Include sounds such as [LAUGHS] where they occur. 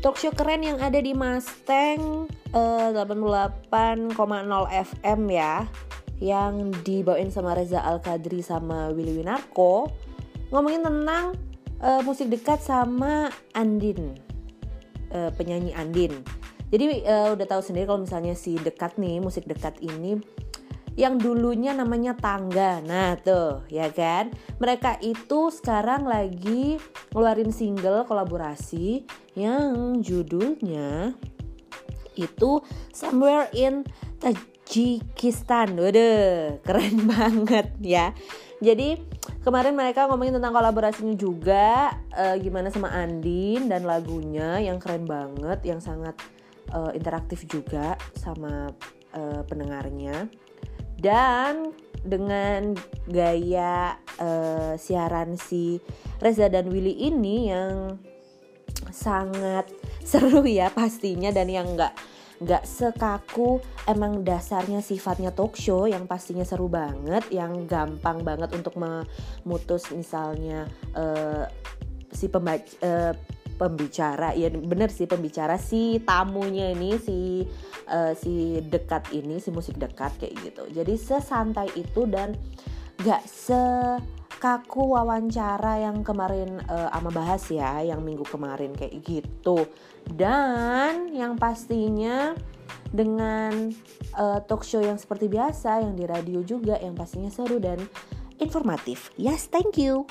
show keren yang ada di Mustang uh, 88,0 FM ya yang dibawain sama Reza Al Kadri sama Willy Winarko. Ngomongin tentang uh, musik dekat sama Andin uh, penyanyi Andin. Jadi uh, udah tahu sendiri kalau misalnya si dekat nih musik dekat ini yang dulunya namanya tangga. Nah, tuh, ya kan? Mereka itu sekarang lagi ngeluarin single kolaborasi yang judulnya itu Somewhere in Tajikistan. Waduh, keren [LAUGHS] banget ya. Jadi kemarin mereka ngomongin tentang kolaborasinya juga uh, gimana sama Andin dan lagunya yang keren banget, yang sangat uh, interaktif juga sama uh, pendengarnya dan dengan gaya uh, siaran si Reza dan Willy ini yang sangat seru ya pastinya dan yang nggak nggak sekaku emang dasarnya sifatnya talk show yang pastinya seru banget yang gampang banget untuk memutus misalnya uh, si pembaca uh, pembicara. Ya bener sih pembicara. Si tamunya ini si uh, si dekat ini si musik dekat kayak gitu. Jadi sesantai itu dan gak sekaku wawancara yang kemarin uh, ama bahas ya yang minggu kemarin kayak gitu. Dan yang pastinya dengan uh, talk show yang seperti biasa yang di radio juga yang pastinya seru dan informatif. Yes thank you